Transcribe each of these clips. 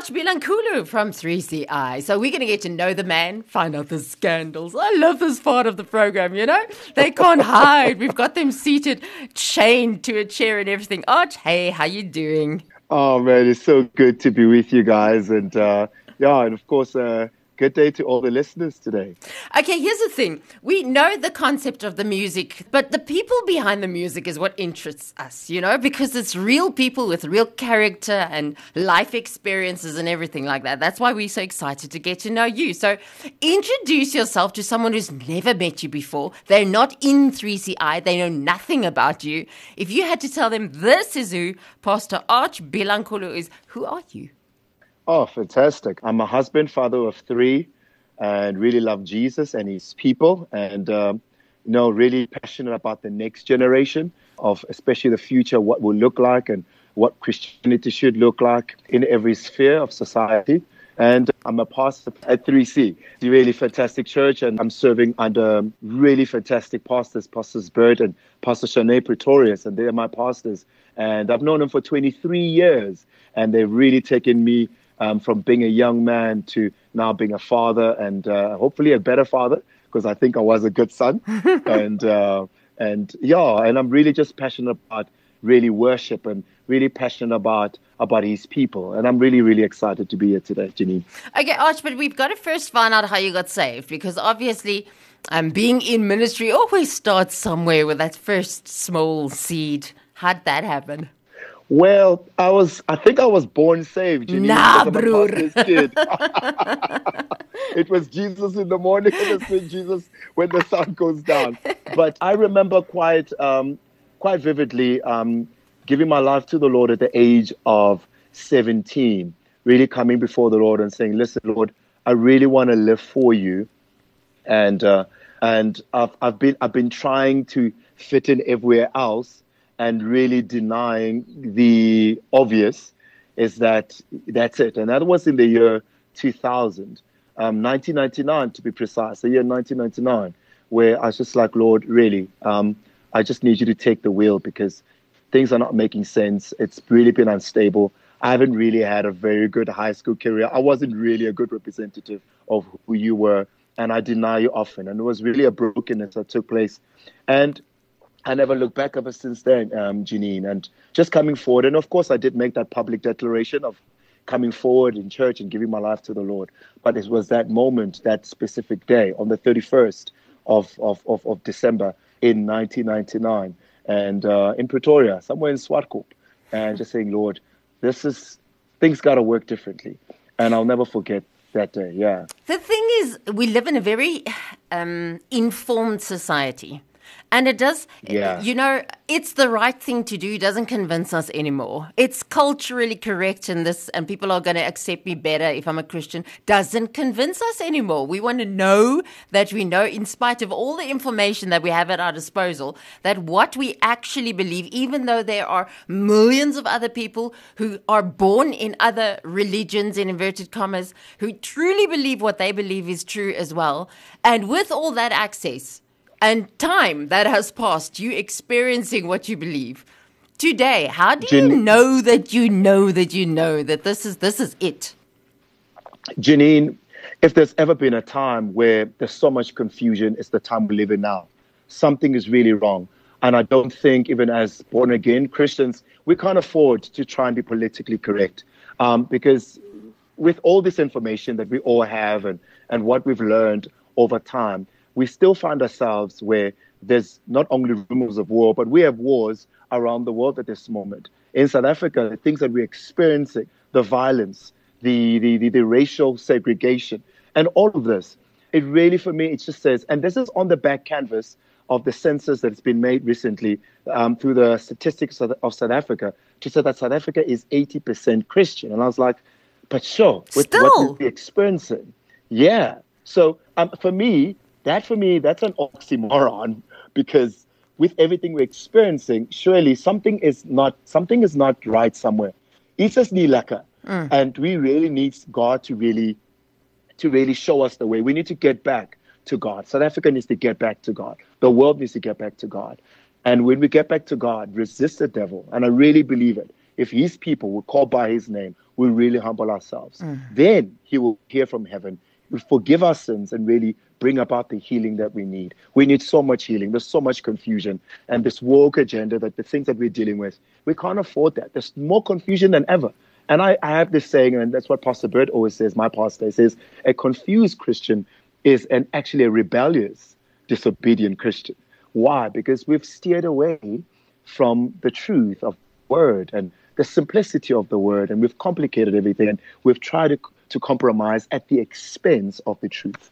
Arch Bilankulu from 3CI. So we're going to get to know the man, find out the scandals. I love this part of the program, you know? They can't hide. We've got them seated, chained to a chair and everything. Arch, hey, how you doing? Oh, man, it's so good to be with you guys. And, uh, yeah, and of course, uh, good day to all the listeners today. Okay, here's the thing. We know the concept of the music, but the people behind the music is what interests us, you know, because it's real people with real character and life experiences and everything like that. That's why we're so excited to get to know you. So introduce yourself to someone who's never met you before. They're not in 3CI, they know nothing about you. If you had to tell them this is who Pastor Arch Bilankulu is, who are you? Oh, fantastic. I'm a husband, father of three, and really love Jesus and his people. And, um, you know, really passionate about the next generation of especially the future, what will look like and what Christianity should look like in every sphere of society. And I'm a pastor at 3C. It's a really fantastic church, and I'm serving under really fantastic pastors, Pastors Bert and Pastor Shanae Pretorius, and they're my pastors. And I've known them for 23 years, and they've really taken me um, from being a young man to now being a father and uh, hopefully a better father because I think I was a good son. and uh, and yeah, and I'm really just passionate about really worship and really passionate about about his people. And I'm really, really excited to be here today, Janine. Okay, Arch, but we've got to first find out how you got saved because obviously um, being in ministry always starts somewhere with that first small seed. How'd that happen? Well, I was. I think I was born saved. You nah, bro. It was Jesus in the morning, and it's Jesus when the sun goes down. But I remember quite, um, quite vividly, um, giving my life to the Lord at the age of seventeen. Really coming before the Lord and saying, "Listen, Lord, I really want to live for you," and uh, and I've I've been I've been trying to fit in everywhere else and really denying the obvious is that that's it. And that was in the year 2000, um, 1999 to be precise, the year 1999, where I was just like, Lord, really, um, I just need you to take the wheel because things are not making sense. It's really been unstable. I haven't really had a very good high school career. I wasn't really a good representative of who you were, and I deny you often. And it was really a brokenness that took place. And I never looked back ever since then, um, Janine. And just coming forward, and of course, I did make that public declaration of coming forward in church and giving my life to the Lord. But it was that moment, that specific day, on the 31st of, of, of, of December in 1999, and uh, in Pretoria, somewhere in Swartkop, and just saying, Lord, this is things got to work differently. And I'll never forget that day. Yeah. The thing is, we live in a very um, informed society. And it does, yeah. you know, it's the right thing to do doesn't convince us anymore. It's culturally correct in this, and people are going to accept me better if I'm a Christian, doesn't convince us anymore. We want to know that we know, in spite of all the information that we have at our disposal, that what we actually believe, even though there are millions of other people who are born in other religions, in inverted commas, who truly believe what they believe is true as well. And with all that access, and time that has passed, you experiencing what you believe. Today, how do you know that you know that you know that this is this is it? Janine, if there's ever been a time where there's so much confusion, it's the time we live in now. Something is really wrong. And I don't think, even as born again Christians, we can't afford to try and be politically correct. Um, because with all this information that we all have and, and what we've learned over time, we still find ourselves where there's not only rumors of war, but we have wars around the world at this moment. In South Africa, the things that we're experiencing, the violence, the, the, the, the racial segregation, and all of this, it really, for me, it just says, and this is on the back canvas of the census that's been made recently um, through the statistics of, of, South Africa to say that South Africa is 80% Christian. And I was like, but sure, with Still. what we're experiencing. Yeah. So um, for me, that for me, that's an oxymoron because with everything we're experiencing, surely something is not something is not right somewhere. It's just nilaka. Mm. And we really need God to really to really show us the way. We need to get back to God. South Africa needs to get back to God. The world needs to get back to God. And when we get back to God, resist the devil. And I really believe it. If his people will call by his name, we really humble ourselves. Mm. Then He will hear from heaven, forgive our sins, and really bring about the healing that we need. We need so much healing. There's so much confusion. And this woke agenda, that the things that we're dealing with, we can't afford that. There's more confusion than ever. And I, I have this saying, and that's what Pastor Bert always says, my pastor says, a confused Christian is an actually a rebellious, disobedient Christian. Why? Because we've steered away from the truth of word and the simplicity of the word, and we've complicated everything, and we've tried to, to compromise at the expense of the truth.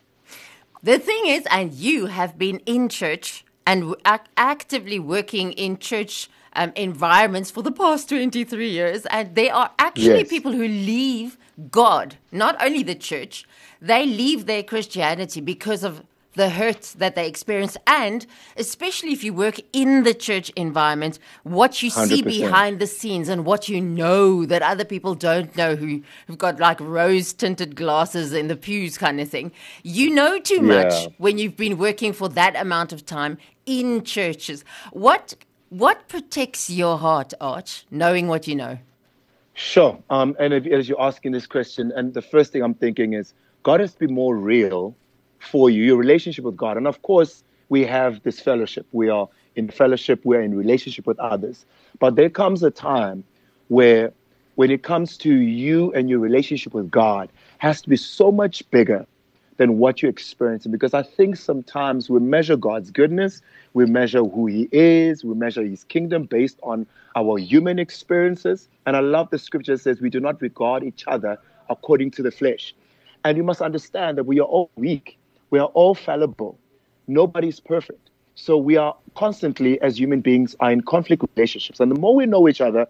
The thing is, and you have been in church and actively working in church um, environments for the past 23 years, and there are actually yes. people who leave God, not only the church, they leave their Christianity because of the hurt that they experience, and especially if you work in the church environment, what you 100%. see behind the scenes and what you know that other people don't know who, who've got like rose tinted glasses in the pews kind of thing. You know too much yeah. when you've been working for that amount of time in churches. What what protects your heart, Arch, knowing what you know? Sure. Um, and if, as you're asking this question, and the first thing I'm thinking is God has to be more real for you, your relationship with God. And of course, we have this fellowship. We are in fellowship, we're in relationship with others. But there comes a time where, when it comes to you and your relationship with God, has to be so much bigger than what you're experiencing. Because I think sometimes we measure God's goodness, we measure who He is, we measure His kingdom based on our human experiences. And I love the scripture says we do not regard each other according to the flesh. And you must understand that we are all weak. We are all fallible. Nobody's perfect. So we are constantly, as human beings, are in conflict with relationships. And the more we know each other,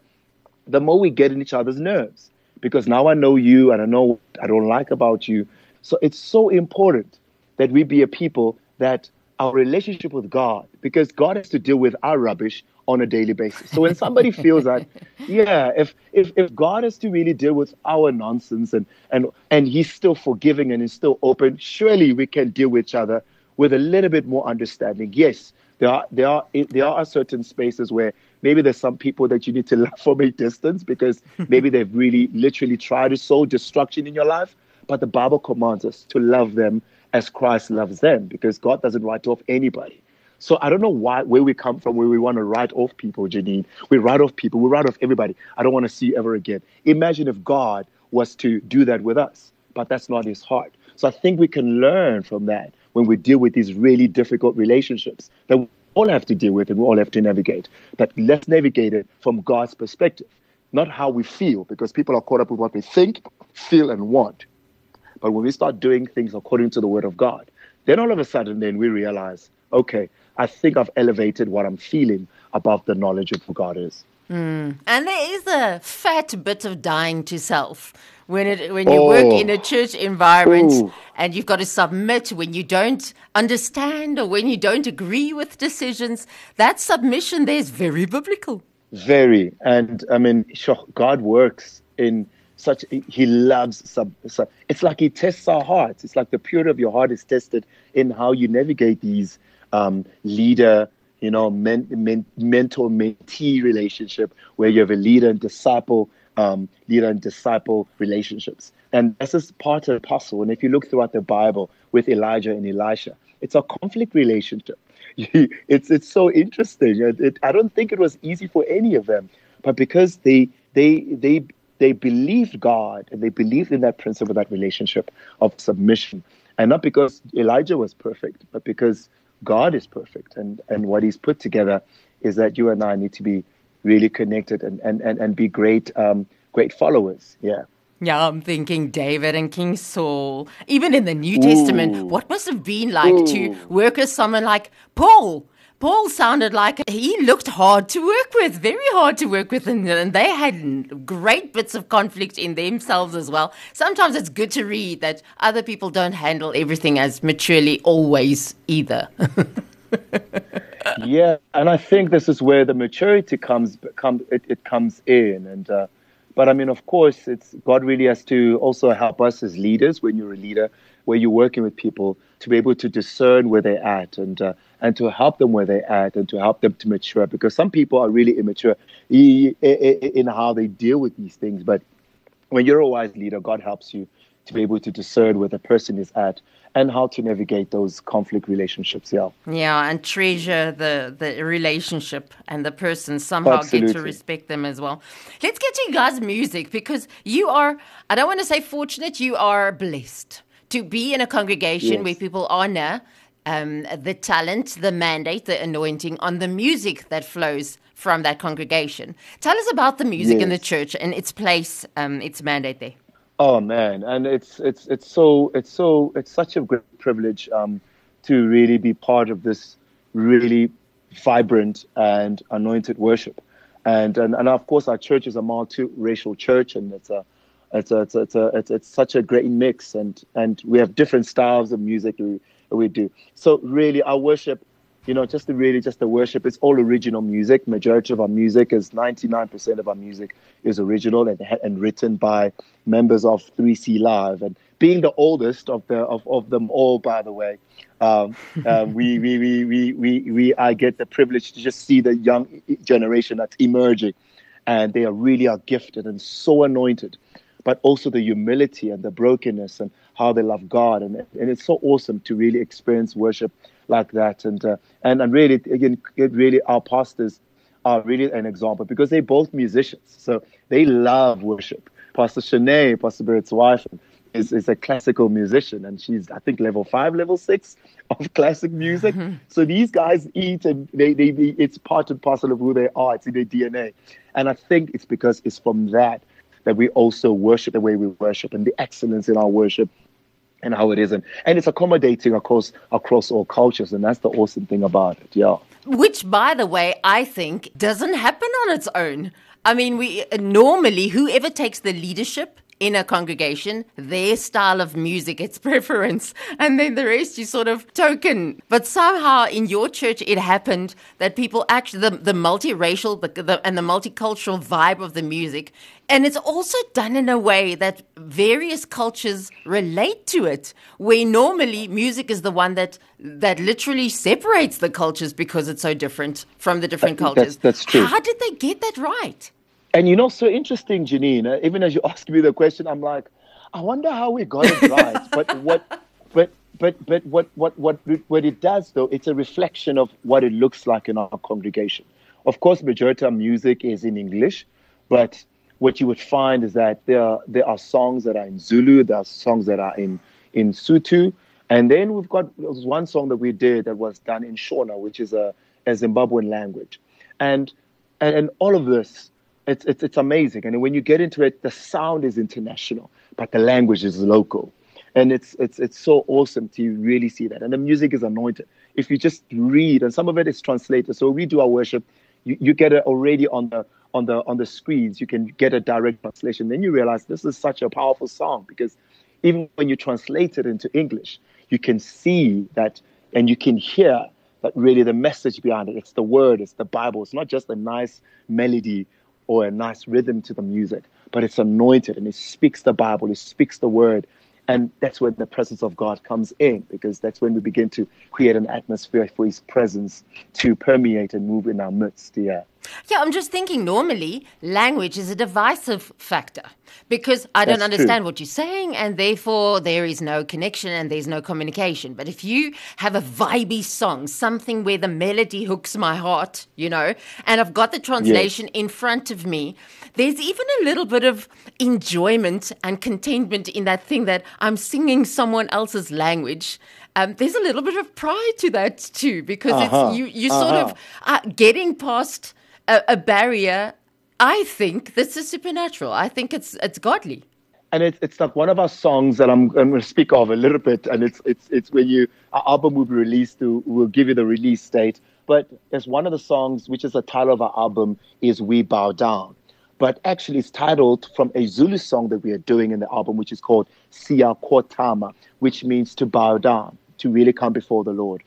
the more we get in each other's nerves. Because now I know you and I know what I don't like about you. So it's so important that we be a people that our relationship with God, because God has to deal with our rubbish on a daily basis. So when somebody feels that, yeah, if, if if God has to really deal with our nonsense and and and He's still forgiving and is still open, surely we can deal with each other with a little bit more understanding. Yes, there are there are there are certain spaces where maybe there's some people that you need to love from a distance because maybe they've really literally tried to sow destruction in your life. But the Bible commands us to love them as Christ loves them because God doesn't write off anybody. So I don't know why where we come from, where we want to write off people, Janine. We write off people, we write off everybody. I don't want to see you ever again. Imagine if God was to do that with us, but that's not his heart. So I think we can learn from that when we deal with these really difficult relationships that we all have to deal with and we all have to navigate. But let's navigate it from God's perspective, not how we feel, because people are caught up with what they think, feel, and want. But when we start doing things according to the word of God, then all of a sudden, then we realize, okay, I think I've elevated what I'm feeling above the knowledge of who God is. Mm. And there is a fat bit of dying to self when it when you oh. work in a church environment Ooh. and you've got to submit when you don't understand or when you don't agree with decisions. That submission there is very biblical. Very, and I mean, sure, God works in such. He loves sub, sub. It's like He tests our hearts. It's like the purity of your heart is tested in how you navigate these um, leader, you know, men, men, mentor mentee relationship where you have a leader and disciple, um, leader and disciple relationships. And this is part of the puzzle. And if you look throughout the Bible with Elijah and Elisha, it's a conflict relationship. it's it's so interesting. It, it, I don't think it was easy for any of them, but because they they they they believed God and they believed in that principle, that relationship of submission, and not because Elijah was perfect, but because God is perfect, and and what He's put together is that you and I need to be really connected and and and, and be great um, great followers. Yeah. Yeah, I'm thinking David and King Saul. Even in the New Ooh. Testament, what must have been like Ooh. to work with someone like Paul? Paul sounded like he looked hard to work with, very hard to work with, and, they had great bits of conflict in themselves as well. Sometimes it's good to read that other people don't handle everything as maturely always either. yeah, and I think this is where the maturity comes come it, it comes in, and uh, but I mean, of course, it's God really has to also help us as leaders when you're a leader, where you're working with people to be able to discern where they're at and uh, and to help them where they're at and to help them to mature. Because some people are really immature in how they deal with these things. But when you're a wise leader, God helps you to be able to discern where the person is at and how to navigate those conflict relationships. Yeah. Yeah, and treasure the the relationship and the person somehow Absolutely. get to respect them as well. Let's get to you guys' music because you are I don't want to say fortunate, you are blessed to be in a congregation yes. where people honor um, the talent, the mandate, the anointing on the music that flows from that congregation. Tell us about the music yes. in the church and its place, um, its mandate there. Oh man, and it's it's it's so it's so it's such a great privilege um, to really be part of this really vibrant and anointed worship, and and, and of course our church is a multi-racial church, and it's a it's a, it's a, it's, a, it's, it's such a great mix, and and we have different styles of music we we do. So really, our worship you know, just the really just the worship. It's all original music. Majority of our music is 99% of our music is original and, and written by members of 3C Live. And being the oldest of the of, of them all, by the way, um, uh, we, we, we, we, we, we, I get the privilege to just see the young generation that's emerging, and they are really are gifted and so anointed but also the humility and the brokenness and how they love God. And, and it's so awesome to really experience worship like that. And, uh, and, and really, again, really our pastors are really an example because they're both musicians. So they love worship. Pastor Shanae, Pastor Bert's wife, is, is a classical musician and she's, I think, level five, level six of classic music. Mm-hmm. So these guys eat and they, they, they, it's part and parcel of who they are. It's in their DNA. And I think it's because it's from that that we also worship the way we worship and the excellence in our worship and how it is. And, and it's accommodating across across all cultures. And that's the awesome thing about it. Yeah. Which by the way i think doesn't happen on its own. I mean we normally whoever takes the leadership in a congregation, their style of music, its preference, and then the rest you sort of token. But somehow in your church, it happened that people actually, the, the multiracial the, the, and the multicultural vibe of the music, and it's also done in a way that various cultures relate to it, where normally music is the one that that literally separates the cultures because it's so different from the different cultures. That's, that's true. How did they get that right? And you know, so interesting, Janine. Even as you ask me the question, I'm like, I wonder how we got it right. but what, but but but what what what what it does though, it's a reflection of what it looks like in our congregation. Of course, majority of music is in English, but what you would find is that there are, there are songs that are in Zulu, there are songs that are in in Sotho, and then we've got was one song that we did that was done in Shona, which is a, a Zimbabwean language, and, and and all of this it's, it's, it's amazing. And when you get into it, the sound is international, but the language is local. And it's, it's, it's so awesome to really see that. And the music is anointed. If you just read, and some of it is translated. So we do our worship, you, you get it already on the, on the, on the screens. You can get a direct translation. Then you realize this is such a powerful song because even when you translate it into English, you can see that and you can hear that really the message behind it. It's the word, it's the Bible. It's not just a nice melody or a nice rhythm to the music, but it's anointed and it speaks the Bible, it speaks the word. And that's when the presence of God comes in, because that's when we begin to create an atmosphere for His presence to permeate and move in our midst. Yeah. Yeah, I'm just thinking normally language is a divisive factor because I don't understand true. what you're saying and therefore there is no connection and there's no communication. But if you have a vibey song, something where the melody hooks my heart, you know, and I've got the translation yes. in front of me, there's even a little bit of enjoyment and contentment in that thing that I'm singing someone else's language. Um, there's a little bit of pride to that too, because uh-huh. it's you you uh-huh. sort of getting past a, a barrier. I think this is supernatural. I think it's it's godly and it's it's like one of our songs that I'm, I'm going to speak of a little bit, and it's it's it's when you our album will be released. We'll give you the release date, but there's one of the songs which is the title of our album is "We Bow Down," but actually it's titled from a Zulu song that we are doing in the album, which is called "Siyakhotama," which means to bow down, to really come before the Lord,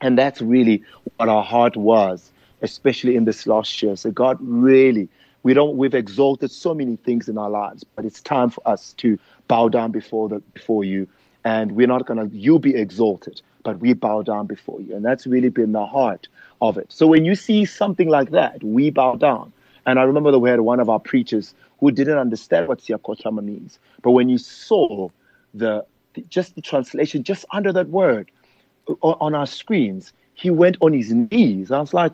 and that's really what our heart was especially in this last year. So God really, we don't, we've exalted so many things in our lives, but it's time for us to bow down before the, before you. And we're not to, you be exalted, but we bow down before you. And that's really been the heart of it. So when you see something like that, we bow down. And I remember that we had one of our preachers who didn't understand what Siyakhotama means. But when you saw the, just the translation just under that word on our screens, he went on his knees. I was like,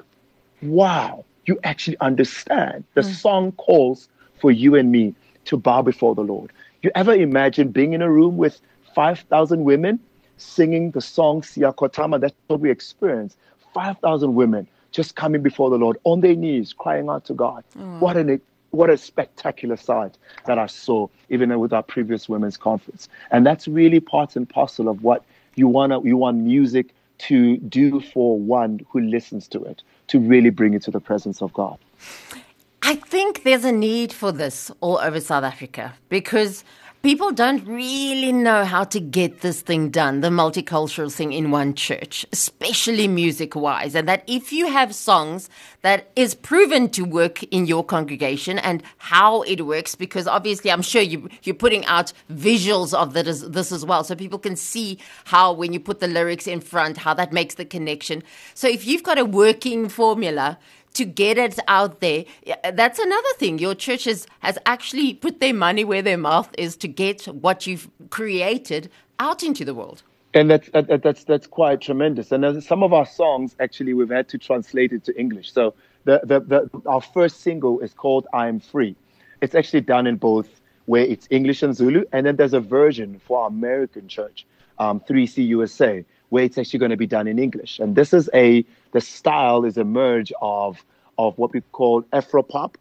wow, you actually understand. The mm. song calls for you and me to bow before the Lord. You ever imagine being in a room with 5,000 women singing the song Siyakhotama? That's what we experience. 5,000 women just coming before the Lord on their knees, crying out to God. Mm. What an what a spectacular sight that I saw even with our previous women's conference. And that's really part and parcel of what you want you want music to do for one who listens to it, to really bring it to the presence of God. I think there's a need for this all over South Africa because people don't really know how to get this thing done, the multicultural thing in one church, especially music wise. And that if you have songs that is proven to work in your congregation and how it works, because obviously I'm sure you, you're putting out visuals of this, this as well. So people can see how when you put the lyrics in front, how that makes the connection. So if you've got a working formula, to get it out there. That's another thing. Your church has, has actually put their money where their mouth is to get what you've created out into the world. And that's that's that's quite tremendous. And some of our songs actually we've had to translate it to English. So the, the, the our first single is called "I Am Free." It's actually done in both where it's English and Zulu, and then there's a version for our American church, um, 3C USA, where it's actually going to be done in English. And this is a the style is a merge of of what we call Afro pop,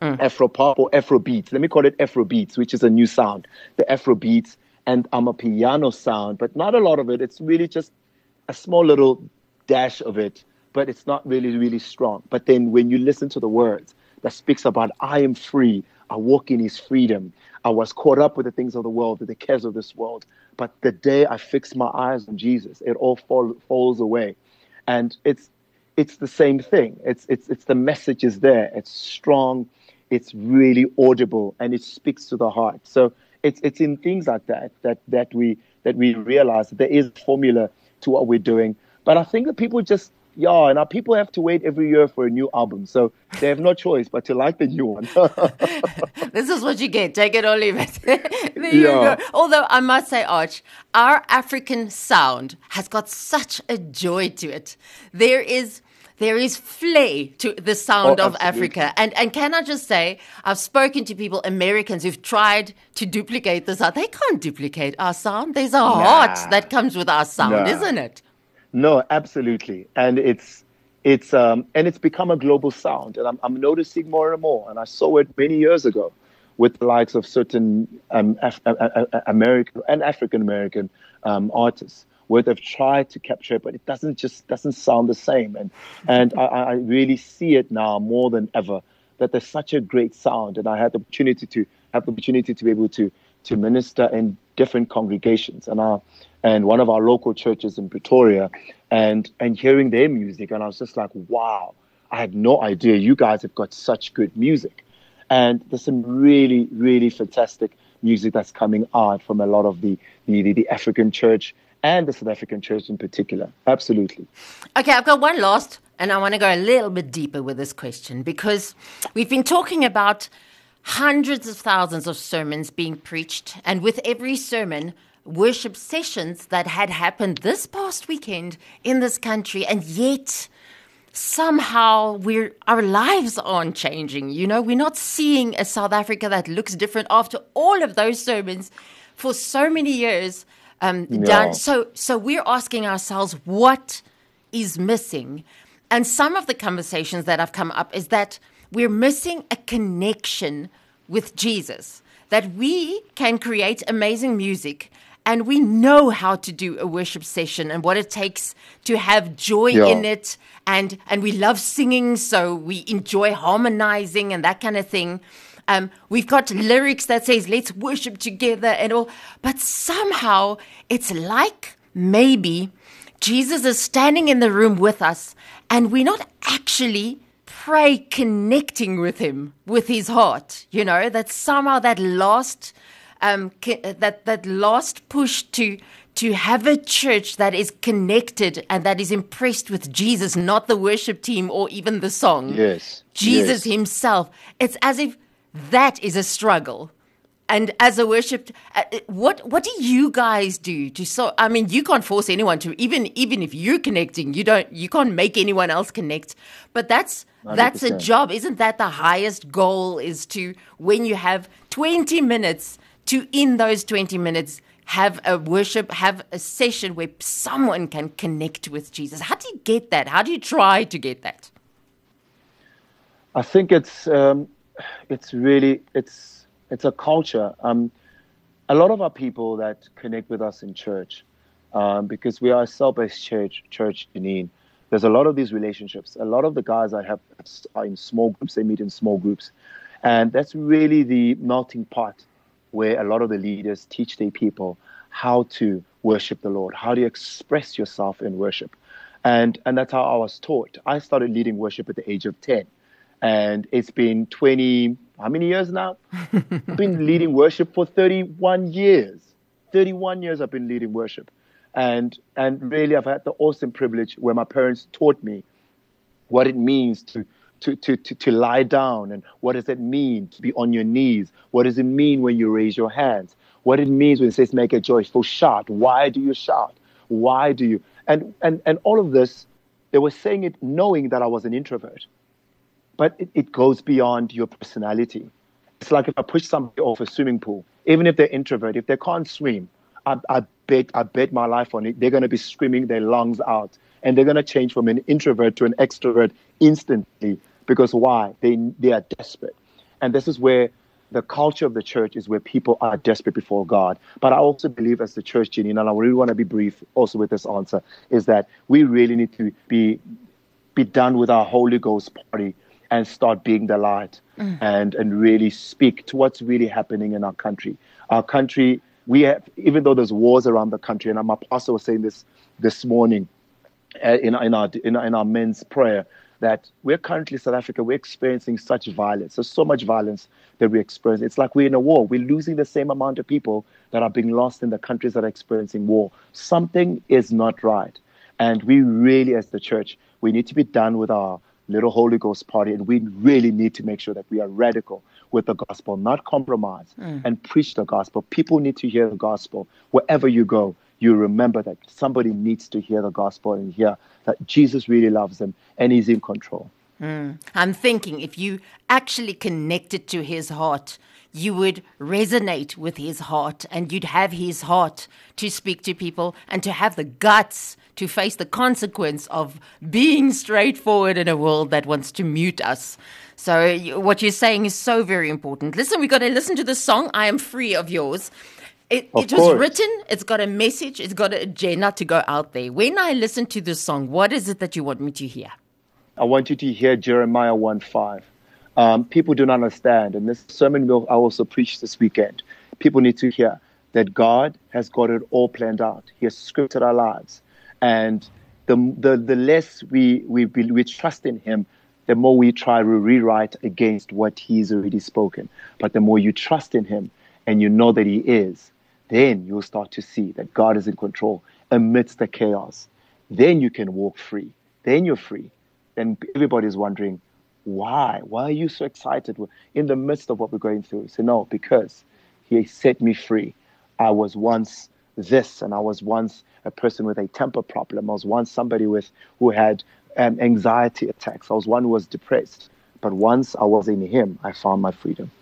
mm. Afro pop or Afro beats. Let me call it Afro beats, which is a new sound. The Afro beats and I'm a piano sound, but not a lot of it. It's really just a small little dash of it, but it's not really really strong. But then when you listen to the words that speaks about I am free, I walk in His freedom. I was caught up with the things of the world, with the cares of this world. But the day I fix my eyes on Jesus, it all fall, falls away. And it's it's the same thing. It's it's it's the message is there. It's strong, it's really audible, and it speaks to the heart. So it's it's in things like that that that we that we realize that there is formula to what we're doing. But I think that people just yeah, and our people have to wait every year for a new album, so they have no choice but to like the new one. this is what you get. Take it or leave it. there you yeah. go. Although I must say, Arch, our African sound has got such a joy to it. There is there is flair to the sound oh, of Africa. And and can I just say, I've spoken to people, Americans, who've tried to duplicate the sound. They can't duplicate our sound. There's a nah. heart that comes with our sound, nah. isn't it? No, absolutely. And it's it's um and it's become a global sound. And I'm I'm noticing more and more. And I saw it many years ago with the likes of certain um, Af- American and African American um, artists where they've tried to capture it, but it doesn't just doesn't sound the same. And and I, I really see it now more than ever that there's such a great sound, and I had the opportunity to have the opportunity to be able to to minister in different congregations, and our and one of our local churches in Pretoria, and and hearing their music, and I was just like, wow, I had no idea you guys have got such good music, and there's some really really fantastic music that's coming out from a lot of the the, the African church and the South African church in particular. Absolutely. Okay, I've got one last, and I want to go a little bit deeper with this question because we've been talking about hundreds of thousands of sermons being preached, and with every sermon, worship sessions that had happened this past weekend in this country, and yet somehow we're our lives aren't changing. You know, we're not seeing a South Africa that looks different after all of those sermons for so many years um, no. done. So, so we're asking ourselves what is missing, and some of the conversations that have come up is that we're missing a connection with Jesus. That we can create amazing music and we know how to do a worship session and what it takes to have joy yeah. in it and and we love singing so we enjoy harmonizing and that kind of thing um, we've got lyrics that says let's worship together and all, but somehow it's like maybe Jesus is standing in the room with us and we're not actually pray connecting with him with his heart you know that somehow that last um, that that last push to to have a church that is connected and that is impressed with Jesus, not the worship team or even the song. Yes. Jesus yes. himself. It's as if that is a struggle and as a worship uh, what what do you guys do to so i mean you can't force anyone to even even if you're connecting you don't you can't make anyone else connect. But that's 100%. that's a job. Isn't that the highest goal is to when you have 20 minutes to in those 20 minutes have a worship have a session where someone can connect with jesus? How do you get that? How do you try to get that? I think it's um, it's really it's it's a culture. Um, a lot of our people that connect with us in church, um, because we are a cell-based church, church Janine, there's a lot of these relationships. A lot of the guys I have are in small groups. They meet in small groups, and that's really the melting pot where a lot of the leaders teach their people how to worship the Lord, how to express yourself in worship, and and that's how I was taught. I started leading worship at the age of ten, and it's been 20 how many years now? I've been leading worship for 31 years. 31 years I've been leading worship. And, and really, I've had the awesome privilege where my parents taught me what it means to, to, to, to, to lie down and what does it mean to be on your knees? What does it mean when you raise your hands? What it means when it says make a joyful shout. Why do you shout? Why do you? And, and, and all of this, they were saying it knowing that I was an introvert but it, it goes beyond your personality. It's like if I push somebody off a swimming pool, even if they're introvert, if they can't swim, I, I bet I bet my life on it. They're going to be screaming their lungs out, and they're going to change from an introvert to an extrovert instantly. Because why? They they are desperate, and this is where the culture of the church is where people are desperate before God. But I also believe, as the church, Jenny, and I really want to be brief also with this answer, is that we really need to be be done with our Holy Ghost party and start being the light mm. and, and really speak to what's really happening in our country. Our country, we have, even though there's wars around the country, and my pastor was saying this this morning uh, in, in, our, in, in our men's prayer, that we're currently South Africa, we're experiencing such violence. There's so much violence that we experience. It's like we're in a war. We're losing the same amount of people that are being lost in the countries that are experiencing war. Something is not right. And we really, as the church, we need to be done with our little Holy Ghost party, and we really need to make sure that we are radical with the gospel, not compromise, mm. and preach the gospel. People need to hear the gospel wherever you go. You remember that somebody needs to hear the gospel and hear that Jesus really loves them and He's in control. Mm. I'm thinking if you actually connected to His heart, you would resonate with his heart and you'd have his heart to speak to people and to have the guts to face the consequence of being straightforward in a world that wants to mute us. So, what you're saying is so very important. Listen, we've got to listen to the song, I Am Free of Yours. It, it was written, it's got a message, it's got an agenda to go out there. When I listen to this song, what is it that you want me to hear? I want you to hear Jeremiah 1 5 um, people don't understand. And this sermon will I also preach this weekend. People need to hear that God has got it all planned out. He has scripted our lives, and the the, the less we, we we trust in Him, the more we try to rewrite against what He's already spoken. But the more you trust in Him and you know that He is, then you'll start to see that God is in control amidst the chaos. Then you can walk free. Then you're free. Then everybody's wondering, why? Why are you so excited in the midst of what we're going through? Say, no, because he set me free. I was once this, and I was once a person with a temper problem. I was once somebody with who had um, anxiety attacks. I was one who was depressed. But once I was in him, I found my freedom.